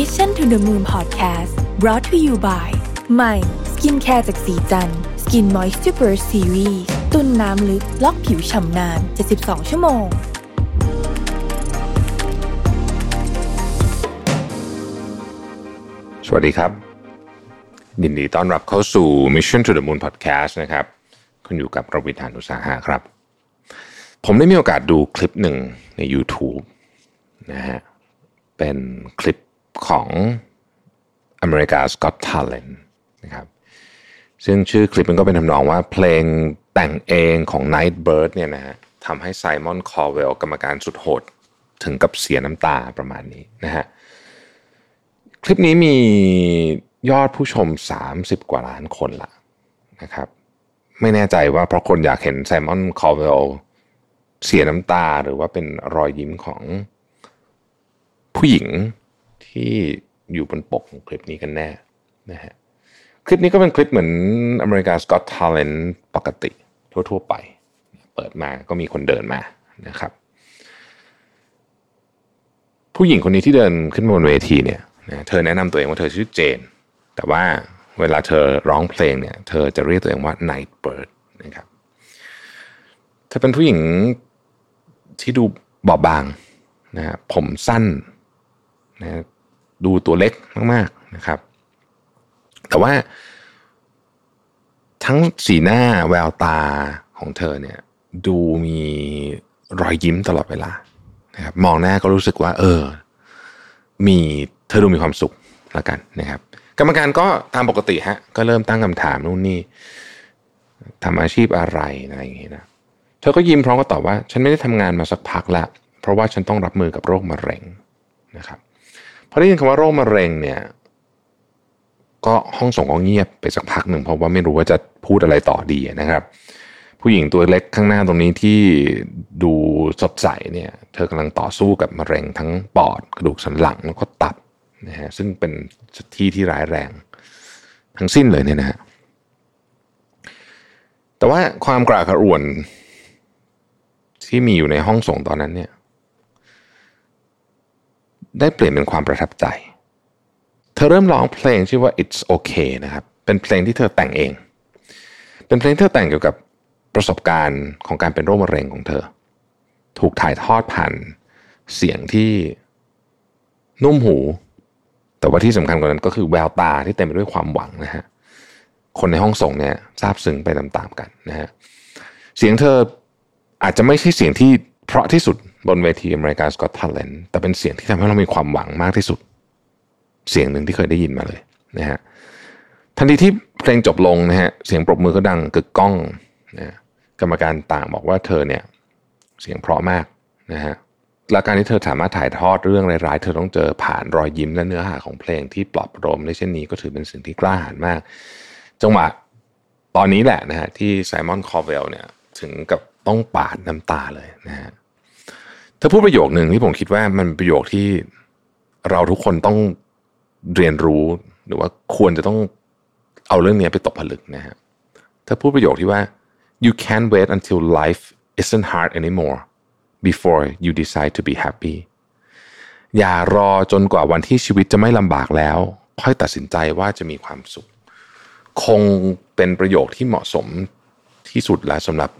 Mission to the Moon Podcast brought to you by ใหม่ skincare จากศรีจันทร์ Skin Moisture Burst Series ตุนน้ำลึกล็อกผิวฉ่ำนาน 72 ชั่วโมง สวัสดีครับ ยินดีต้อนรับเข้าสู่ Mission to the Moon Podcast นะครับ คุณอยู่กับรวิศ หาญอุตสาหะครับ ผมได้มีโอกาสดูคลิปหนึ่งใน YouTube นะฮะ เป็นคลิป ของ America's Got Talent นะครับซึ่งชื่อคลิปมันก็เป็นทำนองว่าเพลงแต่งเองของ Nightbird เนี่ยนะฮะทำให้ไซมอนคอร์เวลกรรมการสุดโหด ถึงกับเสียน้ำตาประมาณนี้นะฮะคลิปนี้มียอดผู้ชม 30 กว่าล้านคนละนะครับ ไม่แน่ใจว่าเพราะคนอยากเห็นไซมอนคอร์เวลเสียน้ำตาหรือว่าเป็นรอยยิ้มของผู้หญิง ที่อยู่บนปกของคลิปนี้กันแน่นะฮะคลิปนี้ก็เป็นคลิปเหมือน America's Got Talent ปกติทั่วๆไป เปิดมาก็มีคนเดินมานะครับ ผู้หญิงคนนี้ที่เดินขึ้นบนเวทีเนี่ยนะเธอแนะนำตัวเองว่าเธอชื่อเจน แต่ว่าเวลาเธอร้องเพลงเนี่ย เธอจะเรียกตัวเองว่า Nightbird นะครับ เธอเป็นผู้หญิงที่ดูบอบบางนะฮะผมสั้นนะ ดูตัวเล็กมากๆนะครับ แต่ว่า ทั้งสีหน้าแววตาของเธอเนี่ย ดูมีรอยยิ้มตลอดเวลานะครับมองหน้าก็รู้สึกว่า เออ มีเธอดูมีความสุขแล้วกันนะครับ กรรมการก็ตามปกติฮะ ก็เริ่มตั้งคำถามนู่นนี่ทำอาชีพอะไรอะไรอย่างงี้นะเธอก็ยิ้มพร้อมก็ตอบว่า ฉันไม่ได้ทำงานมาสักพักล้วเพราะว่าฉันต้องรับมือกับโรคมะเร็งนะครับ พอได้ยินคำว่าโรคมะเร็งเนี่ยก็ห้องส่งก็เงียบไปสักพักหนึ่งเพราะว่าไม่รู้ว่าจะพูดอะไรต่อดีนะครับ ผู้หญิงตัวเล็กข้างหน้าตรงนี้ที่ดูสดใสเนี่ยเธอกำลังต่อสู้กับมะเร็งทั้งปอดกระดูกสันหลังแล้วก็ตับนะฮะซึ่งเป็นที่ที่ร้ายแรง ทั้งสิ้นเลยเนี่ยนะฮะแต่ว่าความกระกระอ่วนที่มีอยู่ในห้องส่งตอนนั้นเนี่ย ได้เปลี่ยนเป็นความประทับใจ เธอเริ่มร้องเพลงชื่อว่า It's Okay นะครับ เป็นเพลงที่เธอแต่งเอง เป็นเพลงที่เธอแต่งเกี่ยวกับประสบการณ์ของการเป็นโรคมะเร็งของเธอ ถูกถ่ายทอดผ่านเสียงที่นุ่มหู แต่ว่าที่สำคัญกว่านั้นก็คือแววตาที่เต็มไปด้วยความหวังนะฮะ คนในห้องส่งเนี่ยซาบซึ้งไปตามๆกันนะฮะ เสียงเธออาจจะไม่ใช่เสียงที่ เพราะที่สุดบนเวที America's Got Talent แต่เป็นเสียงที่ทำให้เรามีความหวังมากที่สุด เสียงหนึ่งที่เคยได้ยินมาเลยนะฮะทันทีที่เพลงจบลงนะฮะเสียงปรบมือก็ดังกึกก้องนะกรรมการต่างบอกว่าเธอเนี่ยเสียงเพราะมากนะฮะและการที่เธอสามารถถ่ายทอดเรื่องร้ายๆเธอต้องเจอผ่านรอยยิ้มและเนื้อหาของเพลงที่ปลอบประโลมในเช่นนี้ก็ถือเป็นสิ่งที่กล้าหาญมาก จังหวะตอนนี้แหละนะฮะที่ไซมอนคอร์เวลเนี่ยถึงกับ ต้องปาดน้ำตาเลยนะฮะเธอพูดประโยคหนึ่งที่ผมคิดว่ามันเป็นประโยคที่เราทุกคนต้องเรียนรู้หรือว่าควรจะต้องเอาเรื่องนี้ไปตกผลึกนะฮะเธอพูดประโยคที่ว่า you can't wait until life isn't hard anymore before you decide to be happy อย่ารอจนกว่าวันที่ชีวิตจะไม่ลำบากแล้ว ค่อยตัดสินใจว่าจะมีความสุข คงเป็นประโยคที่เหมาะสมที่สุดแล้วสำหรับ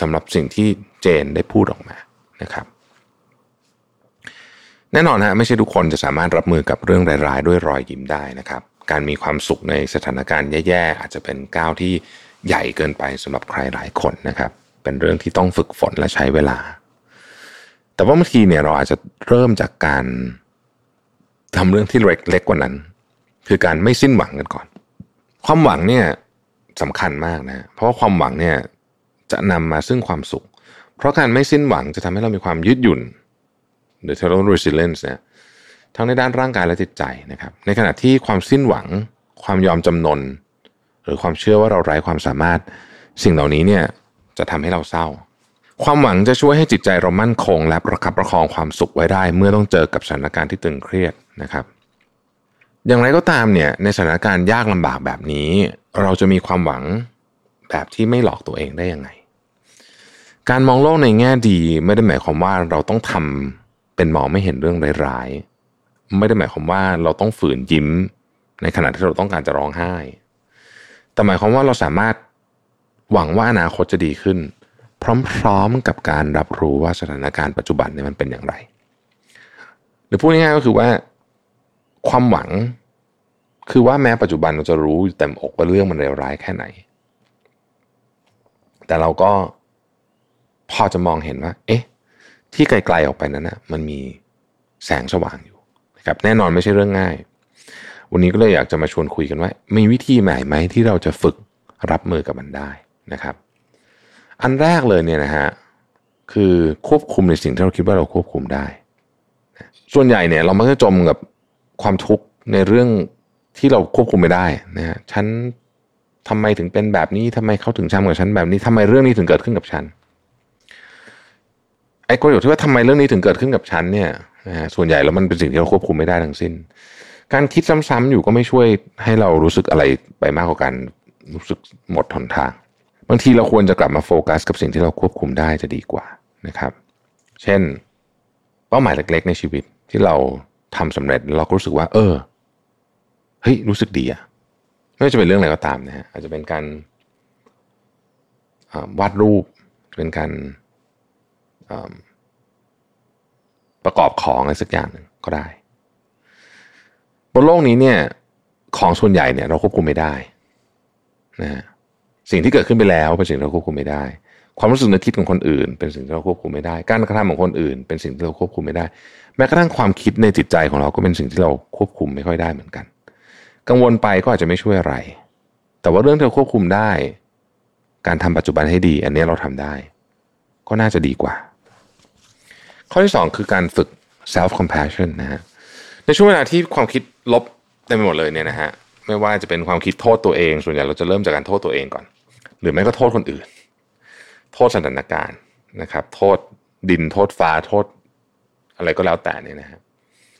สำหรับสิ่งที่เจนได้พูดออกมานะครับ แน่นอนฮะไม่ใช่ทุกคนจะสามารถรับมือกับเรื่องร้ายๆ ด้วยรอยยิ้มได้นะครับ การมีความสุขในสถานการณ์แย่ๆ อาจจะเป็นก้าวที่ใหญ่เกินไปสำหรับใครหลายคนนะครับ เป็นเรื่องที่ต้องฝึกฝนและใช้เวลา แต่ว่าบางทีเนี่ยเราอาจจะเริ่มจากการทำเรื่องที่เล็กเล็กกว่านั้น คือการไม่สิ้นหวังกันก่อน ความหวังเนี่ยสำคัญมากนะ เพราะว่าความหวังเนี่ย จะนำมาซึ่งความสุข เพราะการไม่สิ้นหวังจะทำให้เรามีความยืดหยุ่นหรือ total resilience เนี่ยทั้งในด้านร่างกายและจิตใจนะครับ ในขณะที่ความสิ้นหวัง ความยอมจำนน หรือความเชื่อว่าเราไร้ความสามารถ สิ่งเหล่านี้เนี่ยจะทำให้เราเศร้า ความหวังจะช่วยให้จิตใจเรามั่นคง และประคับประคองความสุขไว้ได้ เมื่อต้องเจอกับสถานการณ์ที่ตึงเครียดนะครับ อย่างไรก็ตามเนี่ยในสถานการณ์ยากลำบากแบบนี้ เราจะมีความหวังแบบที่ไม่หลอกตัวเองได้ยังไง การมองโลกในแง่ดีไม่ได้หมายความว่าเราต้องทำเป็นมองไม่เห็นเรื่องร้ายๆ ไม่ได้หมายความว่าเราต้องฝืนยิ้ม ในขณะที่เราต้องการจะร้องไห้ แต่หมายความว่าเราสามารถหวังว่าอนาคตจะดีขึ้น พร้อมๆกับการรับรู้ว่าสถานการณ์ปัจจุบันเนี่ยมันเป็นอย่างไร หรือพูดง่ายๆก็คือว่า ความหวังคือว่าแม้ปัจจุบันเราจะรู้เต็มอกว่าเรื่องมันเลวร้ายแค่ไหน แต่เราก็ พอจะมองเห็นว่า เอ๊ะ ที่ไกล ๆออกไปนั้นนะมันมีแสงสว่างอยู่นะครับแน่นอนไม่ใช่เรื่องง่าย วันนี้ก็เลยอยากจะมาชวนคุยกันว่า มีวิธีใหม่ไหมที่เราจะฝึกรับมือกับมันได้นะครับ อันแรกเลยเนี่ยนะฮะคือควบคุมในสิ่งที่เราคิดว่าเราควบคุมได้ ส่วนใหญ่เนี่ยเรามักจะจมกับความทุกข์ในเรื่องที่เราควบคุมไม่ได้นะฮะฉันทำไมถึงเป็นแบบนี้ทำไมเขาถึงทำกับฉันแบบนี้ทำไมเรื่องนี้ถึงเกิดขึ้นกับฉัน ไอ้กลยุทธ์ที่ว่าทำไมเรื่องนี้ถึงเกิดขึ้นกับฉันเนี่ยนะฮะส่วนใหญ่แล้วมันเป็นสิ่งที่เราควบคุมไม่ได้ทั้งสิ้น การคิดซ้ำๆอยู่ก็ไม่ช่วยให้เรารู้สึกอะไรไปมากกว่าการรู้สึกหมดทนทาง บางทีเราควรจะกลับมาโฟกัส กับสิ่งที่เราควบคุมได้จะดีกว่านะครับ เช่น เป้าหมายเล็ก ๆ ในชีวิตที่เราทำสำเร็จเราก็รู้สึกว่า เออเฮ้ยรู้สึกดีอะไม่ว่าจะเป็นเรื่องอะไรก็ตามนะฮะอาจจะเป็นการวาดรูปเป็นการ ประกอบของอะไรสักอย่างหนึ่งก็ได้ บนโลกนี้เนี่ยของส่วนใหญ่เนี่ยเราควบคุมไม่ได้นะฮะสิ่งที่เกิดขึ้นไปแล้วเป็นสิ่งที่เราควบคุมไม่ได้ ความรู้สึกนึกคิดของคนอื่น เป็นสิ่งที่เราควบคุมไม่ได้ การกระทำของคนอื่น เป็นสิ่งที่เราควบคุมไม่ได้ แม้กระทั่งความคิดในจิตใจของเราก็เป็นสิ่งที่เราควบคุมไม่ค่อยได้เหมือนกัน กังวลไปก็อาจจะไม่ช่วยอะไร แต่ว่าเรื่องที่เราควบคุมได้ การทำปัจจุบันให้ดี อันนี้เราทำได้ ก็น่าจะดีกว่า อที่ 2 คือการฝึก self compassion นะฮะในช่วงเวลาที่ความคิดลบเต็มไปหมดเลยเนี่ยนะฮะไม่ว่าจะเป็นความคิดโทษตัวเอง ส่วนใหญ่เราจะเริ่มจากการโทษตัวเองก่อน หรือไม่ก็โทษคนอื่น โทษสถานการณ์นะครับ โทษดินโทษฟ้าโทษอะไรก็แล้วแต่เนี่ยนะฮะ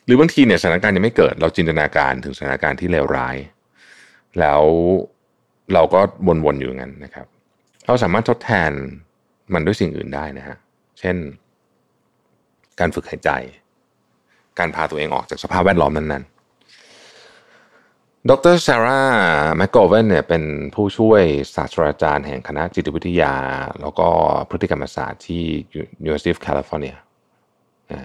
หรือบางทีเนี่ยสถานการณ์ยังไม่เกิด เราจินตนาการถึงสถานการณ์ที่เลวร้าย แล้วเราก็วนๆอยู่งั้นนะครับ เราสามารถทดแทนมันด้วยสิ่งอื่นได้นะฮะเช่น การฝึกหายใจ การพาตัวเองออกจากสภาพแวดล้อมนั้นๆ ดรซาร่าแมคโกเวนเนี่ยเป็นผู้ช่วยศาสตราจารย์แห่งคณะจิตวิทยา แล้วก็พฤติกรรมศาสตร์ที่ University of California นะ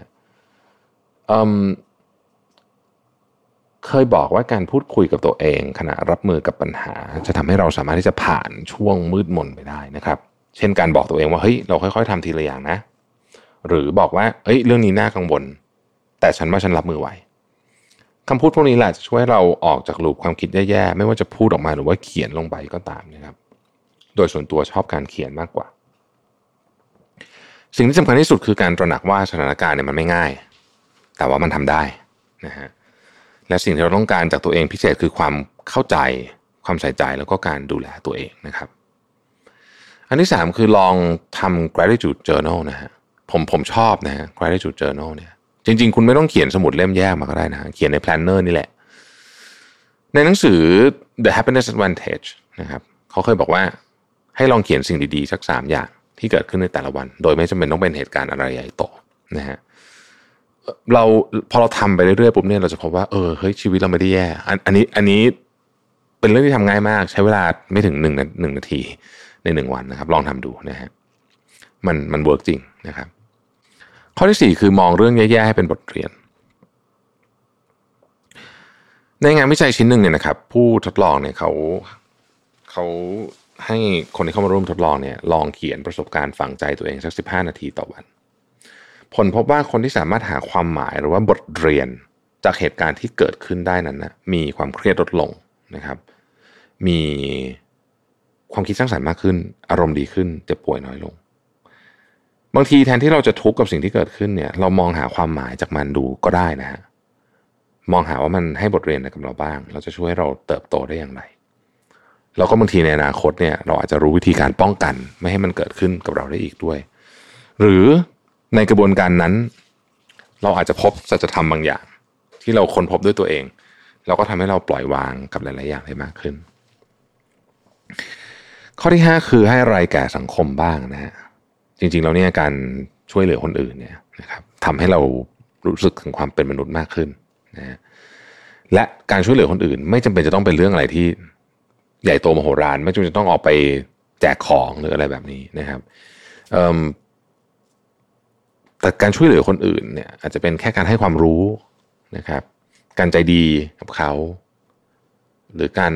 เคยบอกว่าการพูดคุยกับตัวเองขณะรับมือกับปัญหา จะทำให้เราสามารถที่จะผ่านช่วงมืดมนไปได้นะครับ เช่นการบอกตัวเองว่าเฮ้ยเราค่อย ๆทำทีละอย่างนะ หรือบอกว่าเฮ้ยเรื่องนี้น่ากังวล แต่ฉันว่าฉันรับมือไหวคำพูดพวกนี้แหละจะช่วยเราออกจากลูปความคิดแย่ๆไม่ว่าจะพูดออกมาหรือว่าเขียนลงไปก็ตามนะครับโดยส่วนตัวชอบการเขียนมากกว่า สิ่งที่สำคัญที่สุดคือการตระหนักว่าสถานการณ์เนี่ยมันไม่ง่าย แต่ว่ามันทำได้นะฮะและสิ่งที่เราต้องการจากตัวเองพิเศษคือความเข้าใจความใส่ใจแล้วก็การดูแลตัวเองนะครับ อันที่สามคือลองทำ gratitude journal นะฮะ ผมผมชอบนะฮะ gratitude journal เนี่ย จริง ๆ คุณไม่ต้องเขียนสมุดเล่มแยกมาก็ได้นะ เขียนใน planner นี่แหละ ในหนังสือ The Happiness Advantage นะครับเขาเคยบอกว่าให้ลองเขียนสิ่งดีๆ สักสามอย่างที่เกิดขึ้นในแต่ละวัน โดยไม่จำเป็นต้องเป็นเหตุการณ์อะไรใหญ่โตนะฮะเราพอเราทำไปเรื่อยๆปุ๊บเนี่ยเราจะพบว่าเออเฮ้ยชีวิตเราไม่ได้แย่อันอันนี้อันนี้เป็นเรื่องที่ทำง่ายมาก ใช้เวลาไม่ถึงหนึ่งหนึ่งนาทีในหนึ่งวันนะครับ ลองทำดูนะฮะมันมันเวิร์กจริงนะครับ ข้อที่สี่คือมองเรื่องแย่ๆให้เป็นบทเรียน ในงานวิจัยชิ้นหนึ่งเนี่ยนะครับ ผู้ทดลองเนี่ยเขาเขาให้คนที่เข้ามาร่วมทดลองเนี่ยลองเขียนประสบการณ์ฝังใจตัวเองสักสิบห้านาทีต่อวัน ผลพบว่าคนที่สามารถหาความหมายหรือว่าบทเรียนจากเหตุการณ์ที่เกิดขึ้นได้นั้นนะมีความเครียดลดลงนะครับ มีความคิดสร้างสรรค์มากขึ้น อารมณ์ดีขึ้นเจ็บป่วยน้อยลง บางทีแทนที่เราจะทุกข์กับสิ่งที่เกิดขึ้นเนี่ย เรามองหาความหมายจากมันดูก็ได้นะฮะมองหาว่ามันให้บทเรียนอะไรกับเราบ้าง เราจะช่วยเราเติบโตได้อย่างไร แล้วก็บางทีในอนาคตเนี่ยเราอาจจะรู้วิธีการป้องกัน ไม่ให้มันเกิดขึ้นกับเราได้อีกด้วย หรือในกระบวนการนั้น เราอาจจะพบสัจธรรมบางอย่าง ที่เราค้นพบด้วยตัวเองแล้วก็ทำให้เราปล่อยวางกับหลาย ๆ อย่างได้มากขึ้น ข้อที่ 5 คือให้อะไรแก่สังคมบ้างนะฮะ จริงๆเราเนี่ยการช่วยเหลือคนอื่นเนี่ยนะครับทำให้เรารู้สึกถึงความเป็นมนุษย์มากขึ้นนะและการช่วยเหลือคนอื่น ไม่จำเป็นจะต้องเป็นเรื่องอะไรที่ใหญ่โตมโหฬารไม่จำเป็นจะต้องออกไปแจกของหรืออะไรแบบนี้นะครับแต่การช่วยเหลือคนอื่นเนี่ย อาจจะเป็นแค่การให้ความรู้นะครับ การใจดีกับเขา หรือการ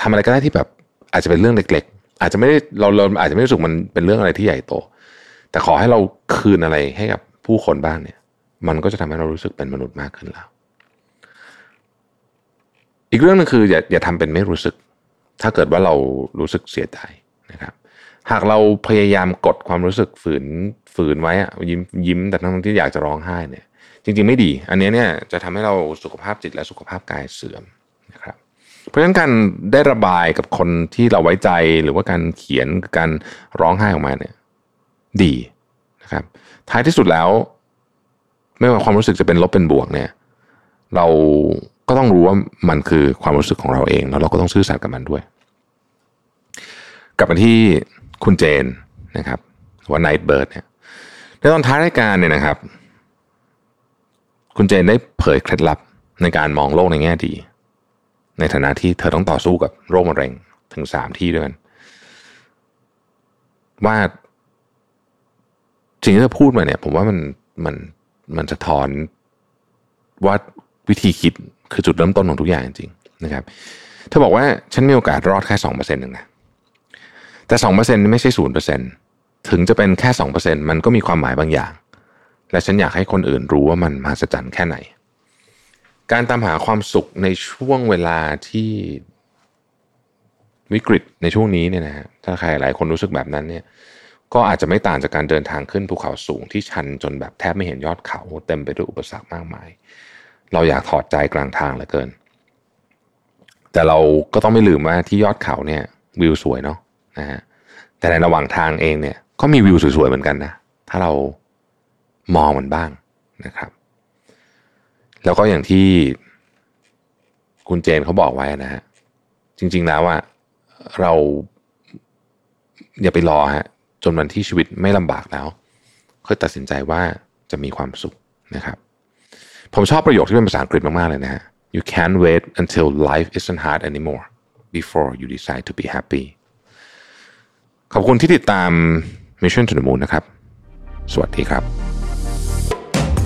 ทำอะไรก็ได้ที่แบบอาจจะเป็นเรื่องเล็ก อาจจะไม่ได้เราเราอาจจะไม่รู้สึกมันเป็นเรื่องอะไรที่ใหญ่โต แต่ขอให้เราคืนอะไรให้กับผู้คนบ้างเนี่ย มันก็จะทำให้เรารู้สึกเป็นมนุษย์มากขึ้นแล้ว อีกเรื่องนึงคืออย่าอย่าทำเป็นไม่รู้สึก ถ้าเกิดว่าเรารู้สึกเสียใจนะครับ หากเราพยายามกดความรู้สึกฝืนฝืนไว้อะยิ้มยิ้มแต่ทั้งที่อยากจะร้องไห้เนี่ย จริง ๆ ไม่ดี อันนี้เนี่ยจะทำให้เราสุขภาพจิตและสุขภาพกายเสื่อมนะครับ เพราะฉะนั้นการได้ระบายกับคนที่เราไว้ใจหรือว่าการเขียนการร้องไห้ออกมาเนี่ย ดีนะครับ ท้ายที่สุดแล้ว ไม่ว่าความรู้สึกจะเป็นลบเป็นบวกเนี่ย เราก็ต้องรู้ว่ามันคือความรู้สึกของเราเอง แล้วเราก็ต้องซื่อสัตย์กับมันด้วย กลับมาที่คุณเจนนะครับว่า Nightbirde เนี่ยในตอนท้ายรายการเนี่ยนะครับ คุณเจนได้เผยเคล็ดลับในการมองโลกในแง่ดี ในฐานะที่เธอต้องต่อสู้กับโรคมะเร็งถึงสามที่ด้วยกันว่าสิ่งที่เธอพูดมาเนี่ย ผมว่ามันมันมันจะทอนว่าวิธีคิดคือจุดเริ่มต้นของทุกอย่างจริงๆนะครับเธอบอกว่าฉันมีโอกาสรอดแค่สองเปอร์เซ็นต์หนึ่งนะแต่สองเปอร์เซ็นต์ไม่ใช่ศูนย์เปอร์เซ็นต์ถึงจะเป็นแค่สองเปอร์เซ็นต์มันก็มีความหมายบางอย่าง และฉันอยากให้คนอื่นรู้ว่ามันมหัศจรรย์แค่ไหน การตามหาความสุขในช่วงเวลาที่วิกฤตในช่วงนี้เนี่ยนะฮะถ้าใครหลายคนรู้สึกแบบนั้นเนี่ย ก็อาจจะไม่ต่างจากการเดินทางขึ้นภูเขาสูงที่ชันจนแบบแทบไม่เห็นยอดเขาเต็มไปด้วยอุปสรรคมากมาย เราอยากถอดใจกลางทางเหลือเกิน แต่เราก็ต้องไม่ลืมว่าที่ยอดเขาเนี่ย วิวสวยเนาะนะฮะแต่ในระหว่างทางเองเนี่ย ก็มีวิวสวยๆเหมือนกันนะถ้าเรามองมันบ้างนะครับ แล้วก็อย่างที่คุณเจนเขาบอกไว้นะฮะจริง ๆแล้วว่าเราอย่าไปรอฮะจนวันที่ชีวิตไม่ลำบากแล้วค่อยตัดสินใจว่าจะมีความสุขนะครับ ผมชอบประโยคที่เป็นภาษาอังกฤษมากๆเลยนะฮะ you can't wait until life isn't hard anymore before you decide to be happy ขอบคุณที่ติดตาม Mission to the Moon นะครับ สวัสดีครับ